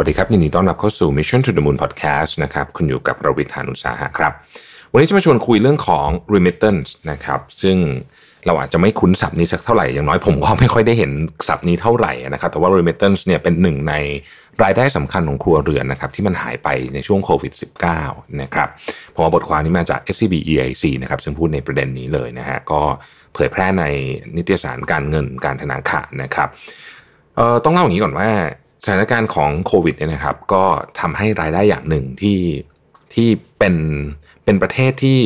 วัสดีครับยินดีต้อนรับเข้าสู่ Mission to the Moon Podcast นะครับคุณอยู่กับรวิทยานุสาหะครับ วันนี้จะมาชวนคุยเรื่องของ remittance นะครับ ซึ่งเราอาจจะไม่คุ้นศัพท์นี้สักเท่าไหร่ อย่างน้อยผมก็ไม่ค่อยได้เห็นศัพท์นี้เท่าไหร่นะครับ แต่ว่า remittance เนี่ยเป็นหนึ่งในรายได้สำคัญของครัวเรือนนะครับที่มันหายไปในช่วงโควิด -19 นะครับผมเอาบทความนี้มาจาก SCB EIC นะครับซึ่งพูดในประเด็นนี้เลยนะฮะก็เผยแพร่ในนิตยสารการเงินการธนาคารนะครับเอ่อต้องเล่าอย่างนี้ก่อนว่า สถานการณ์ของโควิดเนี่ยนะครับ ก็ทำให้รายได้อย่างหนึ่งที่ที่เป็นเป็นประเทศที่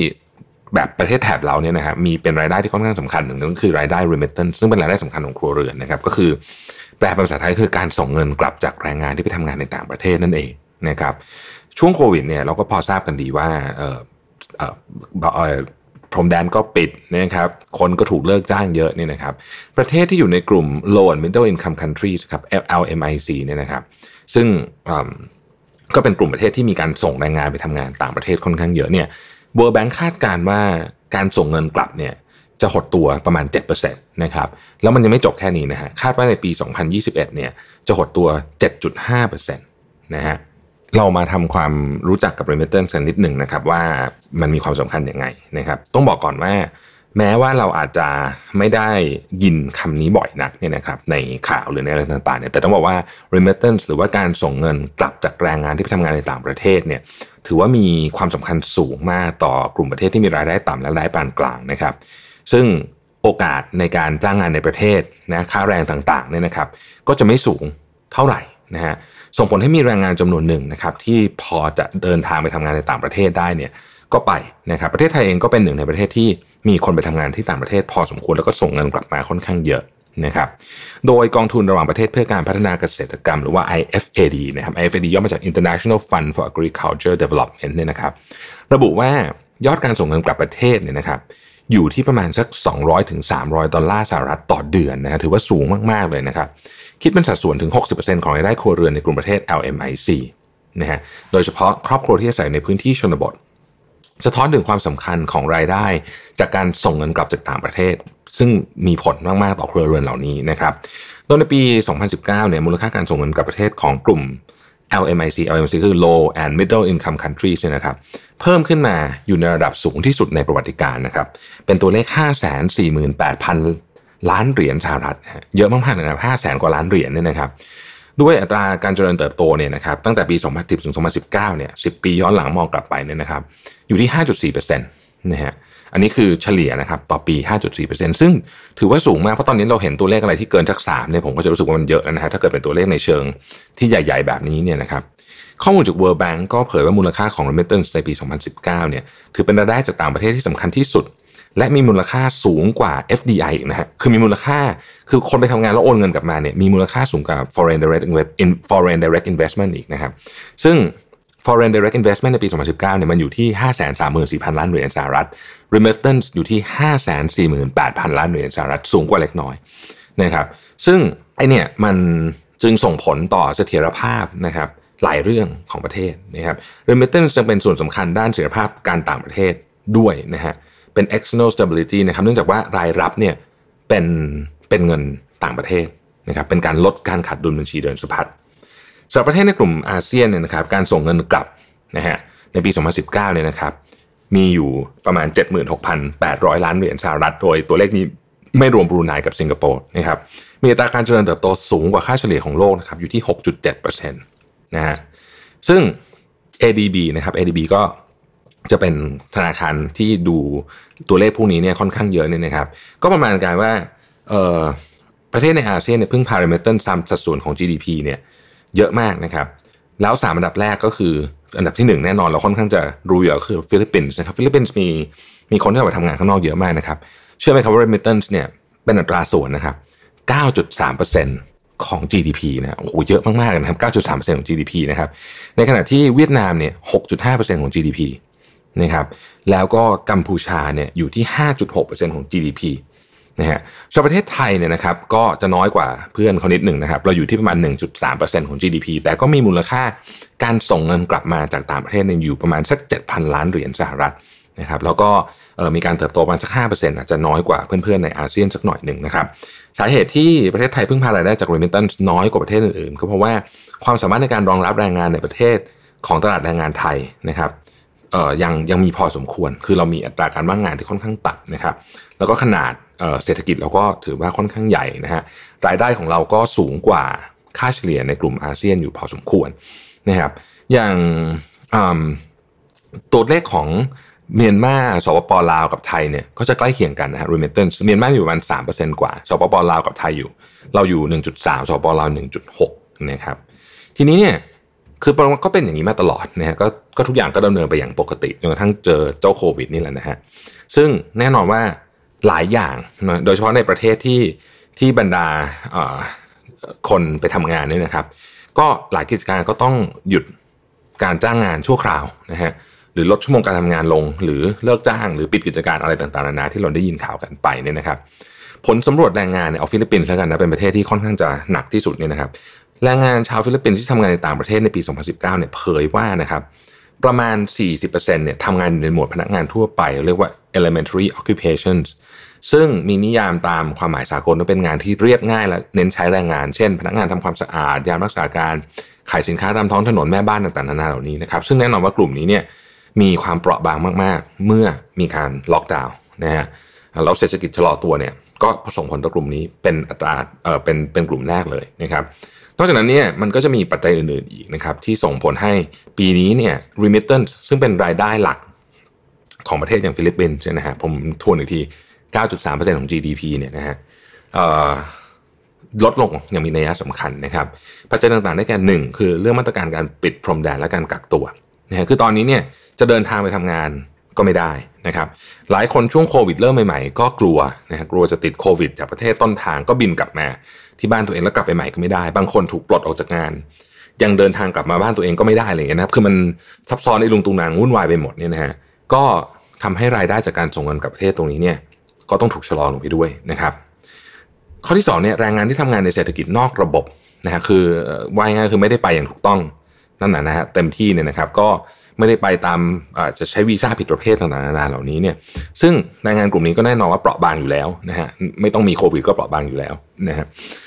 แบบประเทศแถบเราเนี่ยนะครับมีเป็นรายได้ที่ค่อนข้างสำคัญหนึ่งก็คือรายได้ remittance ซึ่งเป็นรายได้สำคัญของครัวเรือนนะครับก็คือแปลเป็นภาษาไทยคือการส่งเงินกลับจากแรงงานที่ไปทำงานในต่างประเทศนั่นเองนะครับช่วงโควิดเนี่ยเราก็พอทราบกันดีว่า พรมแดนก็ปิดนะครับคนก็ถูกเลิกจ้างเยอะเนี่ยนะครับประเทศที่อยู่ในกลุ่ม low and middle income countries ครับ LMIC เนี่ยนะครับซึ่งก็เป็นกลุ่มประเทศที่มีการส่งแรงงานไปทำงานต่างประเทศค่อนข้างเยอะเนี่ย World Bank คาดการณ์ว่าการส่งเงินกลับเนี่ยจะหดตัวประมาณ7%นะครับแล้วมันยังไม่จบแค่นี้นะฮะคาดว่าในปี 2021เนี่ยจะหดตัว 7.5%นะฮะ เรามาทำความรู้จักกับ remittance กันนิดหนึ่งนะครับว่ามันมีความสำคัญยังไงนะครับ ต้องบอกก่อนว่า แม้ว่าเราอาจจะไม่ได้ยินคำนี้บ่อยนักเนี่ยนะครับในข่าวหรือในอะไรต่างๆเนี่ยแต่ต้องบอกว่า remittance หรือว่าการส่งเงินกลับจากแรงงานที่ไปทำงานในต่างประเทศเนี่ยถือว่ามีความสำคัญสูงมากต่อกลุ่มประเทศที่มีรายได้ต่ำและรายได้ปานกลางนะครับ ซึ่งโอกาสในการจ้างงานในประเทศนะค่าแรงต่างๆเนี่ยนะครับ ก็จะไม่สูงเท่าไหร่นะฮะ ส่งผลให้มีแรงงานจำนวนหนึ่งนะครับที่พอจะเดินทางไปทำงานในต่างประเทศได้เนี่ยก็ไปนะครับประเทศไทยเองก็เป็นหนึ่งในประเทศที่มีคนไปทำงานที่ต่างประเทศ พอสมควรแล้วก็ส่งเงินกลับมาค่อนข้างเยอะนะครับโดยกองทุนระหว่างประเทศเพื่อการพัฒนาเกษตรกรรมหรือว่า IFAD นะครับ IFAD ย่อมาจาก International Fund for Agriculture Development เนี่ยนะครับระบุว่ายอดการส่งเงินกลับประเทศเนี่ยนะครับอยู่ที่ประมาณสัก 200ถึง300 ดอลลาร์สหรัฐต่อเดือนนะฮะถือว่าสูงมาก ๆ เลยนะครับ คิดเป็นสัดส่วนถึง 60%ของรายได้ครัวเรือนในกลุ่มประเทศ LMIC นะฮะโดยเฉพาะครอบครัวที่อาศัยในพื้นที่ชนบท สะท้อนถึงความสำคัญของรายได้ จากการส่งเงินกลับจากต่างประเทศ ซึ่งมีผลมาก ๆ ต่อครัวเรือนเหล่านี้นะครับโดยในปี 2019 เนี่ยมูลค่าการส่งเงินกลับประเทศของกลุ่ม LMIC LMIC คือ low and middle income countries เนี่ยนะครับ เพิ่มขึ้นมาอยู่ในระดับสูงที่สุดในประวัติการนะครับ เป็นตัวเลข 548,000 ล้านเหรียญสหรัฐเยอะมากๆเลยนะ5แสนกว่าล้านเหรียญเนี่ยนะครับด้วยอัตราการเจริญเติบโตเนี่ยนะครับตั้งแต่ปี 2010 ถึง 2019 เนี่ย10 ปีย้อนหลังมองกลับไปเนี่ยนะครับอยู่ที่ 5.4%นะฮะอันนี้คือเฉลี่ยนะครับต่อปี 5.4%ซึ่งถือว่าสูงมาก เพราะตอนนี้เราเห็นตัวเลขอะไรที่เกินจาก3เนี่ยผมก็จะรู้สึกว่ามันเยอะแล้วนะฮะถ้าเกิดเป็นตัวเลขในเชิงที่ใหญ่ ๆ แบบนี้เนี่ยนะครับข้อมูลจาก World Bank ก็เผยว่ามูลค่าของ remittance ในปี 2019 เนี่ยถือเป็นรายได้จากต่างประเทศที่สำคัญที่สุด และมีมูลค่าสูงกว่า FDI อีกนะฮะ คือมีมูลค่า คือคนไปทำงานแล้วโอนเงินกลับมาเนี่ย มีมูลค่าสูงกว่า foreign direct foreign direct investment อีกนะครับ ซึ่ง foreign direct investment ในปี 2019 เนี่ยมันอยู่ที่ 534,000 ล้านเหรียญสหรัฐ remittance อยู่ที่ 548,000 ล้านเหรียญสหรัฐ สูงกว่าเล็กน้อยนะครับ ซึ่งไอเนี่ยมันจึงส่งผลต่อเสถียรภาพนะครับหลายเรื่องของประเทศนะครับ remittance จึงเป็นส่วนสำคัญด้านเสถียรภาพการต่างประเทศด้วยนะฮะ เป็น external stability นะครับเนื่องจากว่ารายรับเนี่ยเป็นเป็นเงินต่างประเทศนะครับเป็นการลดการขาดดุลบัญชีเดินสะพัดสำหรับประเทศในกลุ่มอาเซียนเนี่ยนะครับการส่งเงินกลับนะฮะในปี 2019เนี่ยนะครับมีอยู่ประมาณ 76,800 ล้านเหรียญสหรัฐโดยตัวเลขนี้ไม่รวมบรูไนกับสิงคโปร์นะครับมีอัตราการเจริญเติบโตสูงกว่าค่าเฉลี่ยของโลกนะครับอยู่ที่ 6.7%นะฮะซึ่ง ADB นะครับ ADB ก็ จะเป็นธนาคารที่ดูตัวเลขพวกนี้เนี่ยค่อนข้างเยอะเนี่ยนะครับ ก็ประมาณการว่าประเทศในอาเซียนเนี่ยพึ่งพา remittance ตามสัดส่วนของ GDP เนี่ยเยอะมากนะครับ แล้วสามอันดับแรกก็คืออันดับที่หนึ่งแน่นอนเราค่อนข้างจะรู้อยู่คือฟิลิปปินส์นะครับฟิลิปปินส์มีมีคนที่ออกไปทำงานข้างนอกเยอะมากนะครับ เชื่อไหมครับว่า remittance เนี่ยเป็นอัตราส่วนนะครับ 9.3%ของ GDP นะโอ้โหเยอะมากๆนะครับ 9.3%ของ GDP นะครับในขณะที่เวียดนามเนี่ย 6.5%ของ GDP นะครับแล้วก็กัมพูชาเนี่ยอยู่ที่ 5.6%ของ GDP นะฮะส่วนประเทศไทยเนี่ยนะครับก็จะน้อยกว่าเพื่อนเขานิดหนึ่งนะครับเราอยู่ที่ประมาณ 1.3%ของ GDP แต่ก็มีมูลค่าการส่งเงินกลับมาจากต่างประเทศอยู่ประมาณสัก 7,000 ล้านเหรียญสหรัฐนะครับแล้วก็มีการเติบโตประมาณสัก 5%อาจจะน้อยกว่าเพื่อนๆในอาเซียนสักหน่อยหนึ่งนะครับสาเหตุที่ประเทศไทยพึ่งพารายได้จาก remittance น้อยกว่าประเทศอื่นๆก็เพราะว่าความสามารถในการรองรับแรงงานในประเทศของตลาดแรงงานไทยนะครับ ยังยังมีพอสมควร คือเรามีอัตราการว่างงานที่ค่อนข้างต่ำนะครับ แล้วก็ขนาดเศรษฐกิจเราก็ถือว่าค่อนข้างใหญ่นะฮะ รายได้ของเราก็สูงกว่าค่าเฉลี่ยในกลุ่มอาเซียนอยู่พอสมควรนะครับ อย่างตัวเลขของเมียนมาสปปลาวกับไทยเนี่ยก็จะใกล้เคียงกันนะฮะ remittance เมียนมาอยู่ประมาณ3%กว่าสปปลาวกับไทยอยู่ เราอยู่ 1.3สปปลาว1.6นะครับ ทีนี้เนี่ย คือก็เป็นอย่างนี้มาตลอดนะฮะก็ก็ทุกอย่างก็ดำเนินไปอย่างปกติจนกระทั่งเจอเจ้าโควิดนี่แหละนะฮะซึ่งแน่นอนว่าหลายอย่างโดยเฉพาะในประเทศที่ที่บรรดาคนไปทำงานเนี่ยนะครับ ก็หลายกิจการก็ต้องหยุดการจ้างงานชั่วคราวนะฮะหรือลดชั่วโมงการทำงานลง หรือเลิกจ้าง หรือปิดกิจการอะไรต่างๆนานาที่เราได้ยินข่าวกันไปเนี่ยนะครับ ผลสำรวจแรงงานในเอ่อฟิลิปปินส์แล้วกันนะเป็นประเทศที่ค่อนข้างจะหนักที่สุดเนี่ยนะครับ แรงงานชาวฟิลิปปินส์ที่ทำงานในต่างประเทศในปี 2019 เนี่ยเผยว่านะครับประมาณ 40%เนี่ยทำงานในหมวดพนักงานทั่วไป เรียกว่า elementary occupations ซึ่งมีนิยามตามความหมายสากลว่าเป็นงานที่เรียบง่ายและเน้นใช้แรงงาน เช่น พนักงานทำความสะอาด ยามรักษาการ ขายสินค้าตามท้องถนนแม่บ้านต่างๆนานาเหล่านี้นะครับซึ่งแน่นอนว่ากลุ่มนี้เนี่ยมีความเปราะบางมากๆ เมื่อมีการล็อกดาวน์นะฮะแล้วเศรษฐกิจชะลอตัวเนี่ย ก็ส่งผลต่อกลุ่มนี้เป็นอัตราเออเป็นเป็นกลุ่มแรกเลยนะครับนอกจากนั้นเนี่ยมันก็จะมีปัจจัยอื่นๆอีกนะครับที่ส่งผลให้ปีนี้เนี่ย remittance ซึ่งเป็นรายได้หลักของประเทศอย่างฟิลิปปินส์นะฮะผมทวนอีกที 9.3%ของ GDP เนี่ยนะฮะลดลงอย่างมีนัยสำคัญนะครับปัจจัยต่างๆได้แก่หนึ่งคือเรื่องมาตรการการปิดพรมแดนและการกักตัวนะฮะคือตอนนี้เนี่ยจะเดินทางไปทำงานก็ไม่ได้ นะครับหลายคนช่วงโควิดเริ่มใหม่ๆ ก็กลัวนะฮะกลัวจะติดโควิด จากประเทศต้นทางก็บินกลับมาที่บ้านตัวเองแล้วกลับไปใหม่ก็ไม่ได้ บางคนถูกปลดออกจากงาน ยังเดินทางกลับมาบ้านตัวเองก็ไม่ได้อะไรเงี้ยนะครับคือมันซับซ้อนในลุงตุงนางวุ่นวายไปหมดเนี่ยนะฮะก็ทำให้รายได้จากการส่งเงินกลับประเทศตรงนี้เนี่ยก็ต้องถูกชะลอลงไปด้วยนะครับข้อที่2เนี่ยแรงงานที่ทำงานในเศรษฐกิจนอกระบบนะฮะคือว่ายง่ายคือไม่ได้ไปอย่างถูกต้องนั่นแหละนะฮะเต็มที่เนี่ยนะครับก็ ไม่ได้ไปตามอาจจะใช้วีซ่าผิดประเภทต่างๆนานาเหล่านี้เนี่ยซึ่งแรงงานกลุ่มนี้ก็แน่นอนว่าเปราะบางอยู่แล้วนะฮะไม่ต้องมีโควิดก็เปราะบางอยู่แล้วนะฮะ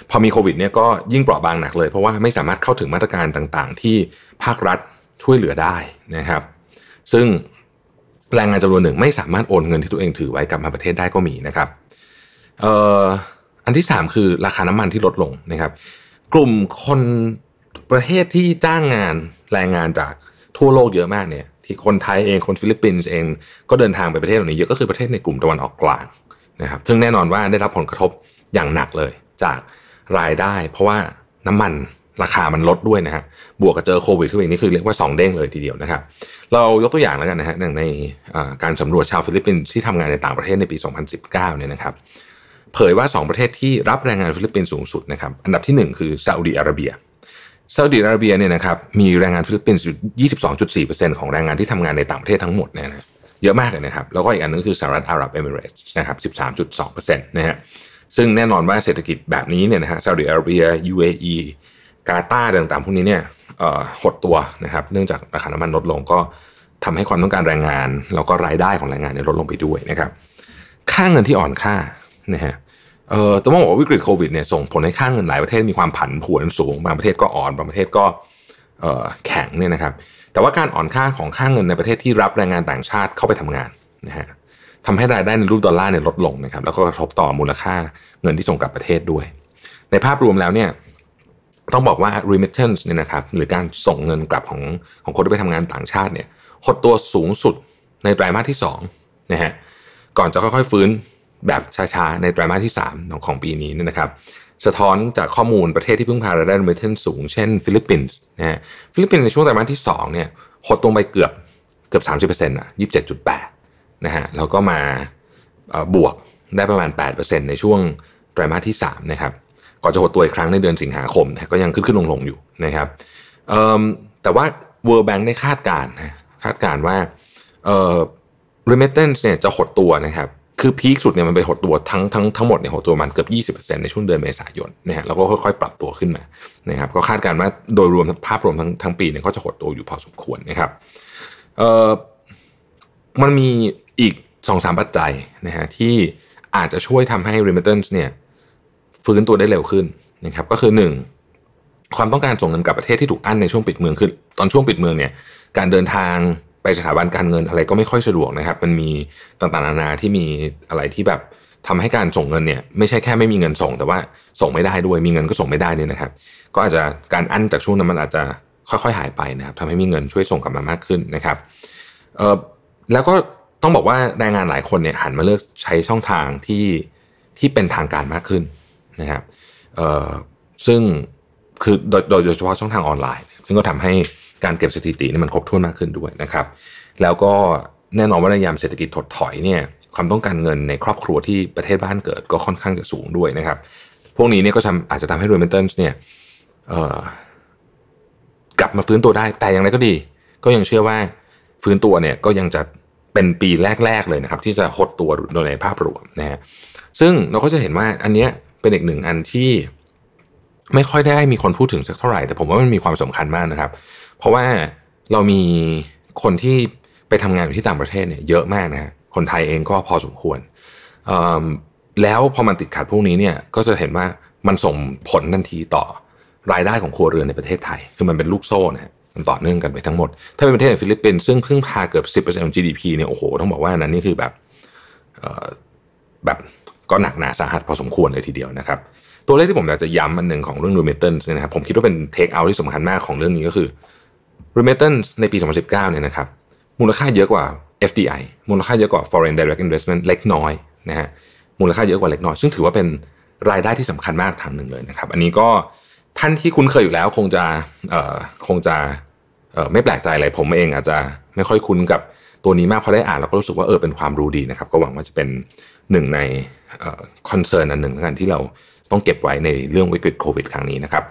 พอมีโควิดเนี่ยก็ยิ่งเปราะบางหนักเลย เพราะว่าไม่สามารถเข้าถึงมาตรการต่างๆ ที่ภาครัฐช่วยเหลือได้นะครับ ซึ่งแรงงานจำนวนหนึ่งไม่สามารถโอนเงินที่ตัวเองถือไว้กลับมาประเทศได้ก็มีนะครับเอ่ออันที่สามคือราคาน้ำมันที่ลดลงนะครับ กลุ่มคนประเทศที่จ้างงานแรงงานจาก ทั่วโลกเยอะมากเนี่ย ที่คนไทยเองคนฟิลิปปินส์เองก็เดินทางไปประเทศเหล่านี้เยอะก็คือประเทศในกลุ่มตะวันออกกลางนะครับซึ่งแน่นอนว่าได้รับผลกระทบอย่างหนักเลยจากรายได้ เพราะว่าน้ำมันราคามันลดด้วยนะฮะบวกกับเจอโควิดขึ้นอีกนี่คือเรียกว่า 2 เด้งเลยทีเดียวนะครับ เรายกตัวอย่างแล้วกันนะฮะในการสำรวจชาวฟิลิปปินส์ที่ทำงานในต่างประเทศในปี 2019เนี่ยนะครับเผยว่า 2 ประเทศที่รับแรงงานฟิลิปปินส์สูงสุดนะครับอันดับที่ 1 คือซาอุดีอาระเบีย ซาอุดิอาระเบียเนี่ยนะครับมีแรงงานฟิลิปปินส์อยู่ 22.4%ของแรงงานที่ทำงานในต่างประเทศทั้งหมดเนี่ยนะเยอะมากเลยนะครับ แล้วก็อีกอันนึงคือสหรัฐอาหรับเอมิเรตส์นะครับ 13.2%นะฮะซึ่งแน่นอนว่าเศรษฐกิจแบบนี้เนี่ยนะฮะซาอุดิอาระเบีย UAE กาตาร์ต่างๆ พวกนี้เนี่ยหดตัวนะครับเนื่องจากราคาน้ำมันลดลงก็ทำให้ความต้องการแรงงาน แล้วก็รายได้ของแรงงานเนี่ยลดลงไปด้วยนะครับ ค่าเงินที่อ่อนค่านะฮะ เออจะบอกว่าวิกฤตโควิดเนี่ยส่งผลให้ค่าเงินหลายประเทศมีความผันผวนสูงบางประเทศก็อ่อนบางประเทศก็เออแข็งเนี่ยนะครับ แต่ว่าการอ่อนค่าของค่าเงินในประเทศที่รับแรงงานต่างชาติเข้าไปทำงานนะฮะทำให้รายได้ในรูปดอลลาร์เนี่ยลดลงนะครับ แล้วก็กระทบต่อมูลค่าเงินที่ส่งกลับประเทศด้วย ในภาพรวมแล้วเนี่ยต้องบอกว่า remittance เนี่ยนะครับหรือการส่งเงินกลับของของคนที่ไปทำงานต่างชาติเนี่ยหดตัวสูงสุดในไตรมาสที่2นะฮะก่อนจะค่อยๆฟื้น แบบช้าๆ ในไตรมาสที่3ของของปีนี้นะครับ สะท้อนจากข้อมูลประเทศที่พึ่งพารายได้ remittance สูง เช่นฟิลิปปินส์นะฮะฟิลิปปินส์ในช่วงไตรมาสที่2เนี่ยหดลงไปเกือบเกือบ 30%อะ27.8นะฮะแล้วก็มาบวกได้ประมาณ 8%ในช่วงไตรมาสที่3นะครับก่อนจะหดตัวอีกครั้งในเดือนสิงหาคมก็ยังขึ้นขึ้นลงลงอยู่นะครับแต่ว่า World Bank ได้คาดการณ์คาดการณ์ว่าเอ่อ remittance เนี่ยจะหดตัวนะครับ คือพีคสุดเนี่ยมันไปหดตัวทั้งทั้งทั้งหมดเนี่ยหดตัวมันเกือบ 20%ในช่วงเดือนเมษายนนะฮะแล้วก็ค่อยๆ ปรับตัวขึ้นมานะครับก็คาดการณ์ว่าโดยรวมภาพรวมทั้งทั้งปีเนี่ยก็จะหดตัวอยู่พอสมควรนะครับเอ่อมันมีอีกสองสามปัจจัยนะฮะที่อาจจะช่วยทำให้ remittance เนี่ยฟื้นตัวได้เร็วขึ้นนะครับก็คือหนึ่งความต้องการส่งเงินกลับประเทศที่ถูกอั้นในช่วงปิดเมืองคือตอนช่วงปิดเมืองเนี่ยการเดินทาง ไปสถาบันการเงินอะไรก็ไม่ค่อยสะดวกนะครับ มันมีต่างๆนานาที่มีอะไรที่แบบทำให้การส่งเงินเนี่ยไม่ใช่แค่ไม่มีเงินส่ง แต่ว่าส่งไม่ได้ด้วยมีเงินก็ส่งไม่ได้เนี่ยนะครับ ก็อาจจะการอั้นจากช่วงนั้นมันอาจจะค่อยๆ หายไปนะครับทำให้มีเงินช่วยส่งกลับมามากขึ้นนะครับเออแล้วก็ต้องบอกว่าแรงงานหลายคนเนี่ยหันมาเลือกใช้ช่องทางที่ที่เป็นทางการมากขึ้นนะครับเออซึ่งคือโดยโดยเฉพาะช่องทางออนไลน์ ซึ่งก็ทำให้ การเก็บสถิตินี่มันครบถ้วนมากขึ้นด้วยนะครับ แล้วก็แน่นอนว่าในยามเศรษฐกิจถดถอยเนี่ยความต้องการเงินในครอบครัวที่ประเทศบ้านเกิดก็ค่อนข้างจะสูงด้วยนะครับ พวกนี้เนี่ยก็อาจจะทำให้ remittance เนี่ยกลับมาฟื้นตัวได้แต่อย่างไรก็ดี ก็ยังเชื่อว่าฟื้นตัวเนี่ยก็ยังจะเป็นปีแรก ๆ เลยนะครับ ที่จะหดตัวโดยในภาพรวมนะฮะซึ่งเราก็จะเห็นว่าอันเนี้ยเป็นอีกหนึ่งอันที่ไม่ค่อยได้มีคนพูดถึงสักเท่าไหร่ แต่ผมว่ามันมีความสำคัญมากนะครับ เพราะว่าเรามีคนที่ไปทำงานอยู่ที่ต่างประเทศเนี่ยเยอะมากนะฮะคนไทยเองก็พอสมควร แล้วพอมันติดขัดพวกนี้เนี่ยก็จะเห็นว่ามันส่งผลทันทีต่อรายได้ของครัวเรือนในประเทศไทย คือมันเป็นลูกโซ่นะมันต่อเนื่องกันไปทั้งหมด ถ้าเป็นประเทศอย่างฟิลิปปินส์ซึ่งพึ่งพาเกือบ 10%ของ GDP เนี่ยโอ้โหต้องบอกว่านั้นนี่คือแบบแบบก็หนักหนาสาหัสพอสมควรเลยทีเดียวนะครับ ตัวเลขที่ผมอยากจะย้ำอันหนึ่งของเรื่อง remittance นะครับผมคิดว่าเป็น take out ที่สำคัญมากของเรื่องนี้ก็คือ remittance ในปี 2019 เนี่ยนะครับมูลค่าเยอะกว่า FDI มูลค่าเยอะกว่า foreign direct investment เล็กน้อยนะฮะมูลค่าเยอะกว่าเล็กน้อย ซึ่งถือว่าเป็นรายได้ที่สำคัญมากทางหนึ่งเลยนะครับ อันนี้ก็ท่านที่คุ้นเคยอยู่แล้วคงจะเอ่อคงจะเอ่อไม่แปลกใจอะไรผมเองอาจจะไม่ค่อยคุ้นกับตัวนี้มากพอได้อ่านแล้วก็รู้สึกว่าเออเป็นความรู้ดีนะครับ ก็หวังว่าจะเป็นหนึ่งในคอนเซิร์นอันหนึ่งกันที่เราต้องเก็บไว้ในเรื่องวิกฤตโควิดครั้งนี้นะครับ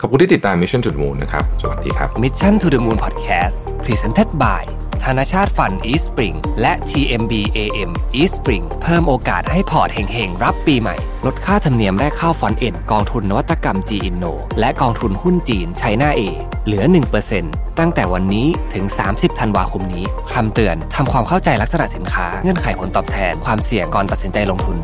ขอบคุณที่ติดตาม Mission to the Moon นะครับ สวัสดีครับ Mission to the Moon Podcast Presented by ธนชาติฟัน East Spring และ TMB AM East Spring เพิ่มโอกาสให้พอร์ตเฮงๆ รับปีใหม่ ลดค่าธรรมเนียมแรกเข้าฟอนเอ็นกองทุนนวัตกรรม G Inno และกองทุนหุ้นจีนไชน่าเอเหลือ 1%ตั้งแต่วันนี้ถึง 30 ธันวาคมนี้คำเตือนทำความเข้าใจลักษณะสินค้าเงื่อนไขผลตอบแทนความเสี่ยงก่อนตัดสินใจลงทุน